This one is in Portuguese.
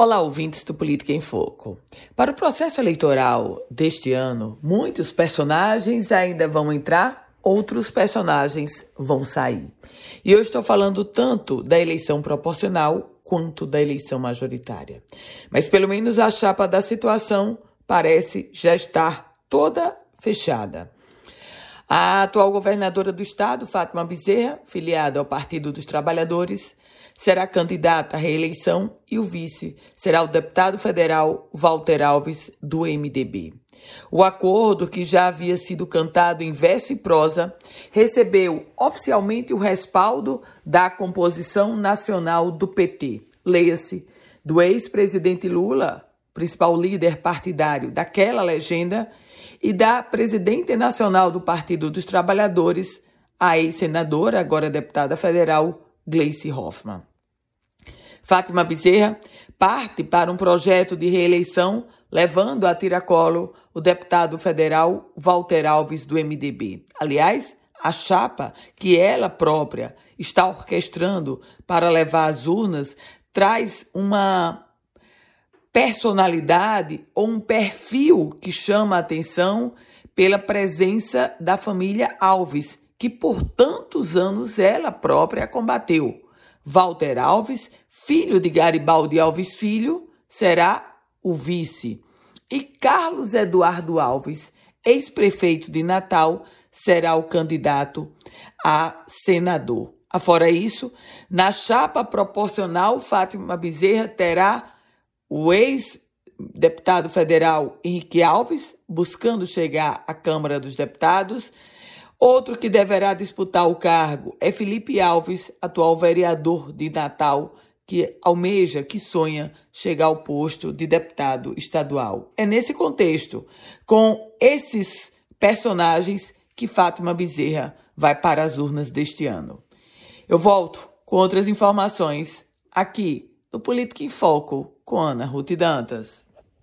Olá, ouvintes do Política em Foco. Para o processo eleitoral deste ano, muitos personagens ainda vão entrar, outros personagens vão sair. E eu estou falando tanto da eleição proporcional quanto da eleição majoritária. Mas pelo menos a chapa da situação parece já estar toda fechada. A atual governadora do estado, Fátima Bezerra, filiada ao Partido dos Trabalhadores, será candidata à reeleição e o vice será o deputado federal Walter Alves, do MDB. O acordo, que já havia sido cantado em verso e prosa, recebeu oficialmente o respaldo da composição nacional do PT. Leia-se, do ex-presidente Lula, principal líder partidário daquela legenda, e da presidente nacional do Partido dos Trabalhadores, a ex-senadora, agora deputada federal, Gleice Hoffmann. Fátima Bezerra parte para um projeto de reeleição, levando a tiracolo o deputado federal Walter Alves, do MDB. Aliás, a chapa que ela própria está orquestrando para levar às urnas traz uma personalidade ou um perfil que chama a atenção pela presença da família Alves, que por tantos anos ela própria combateu. Walter Alves, filho de Garibaldi Alves Filho, será o vice. E Carlos Eduardo Alves, ex-prefeito de Natal, será o candidato a senador. Afora isso, na chapa proporcional, Fátima Bezerra terá o ex-deputado federal Henrique Alves, buscando chegar à Câmara dos Deputados, Outro que deverá disputar o cargo é Felipe Alves, atual vereador de Natal, que almeja, que sonha chegar ao posto de deputado estadual. É nesse contexto, com esses personagens, que Fátima Bezerra vai para as urnas deste ano. Eu volto com outras informações aqui no Política em Foco com Ana Ruth Dantas.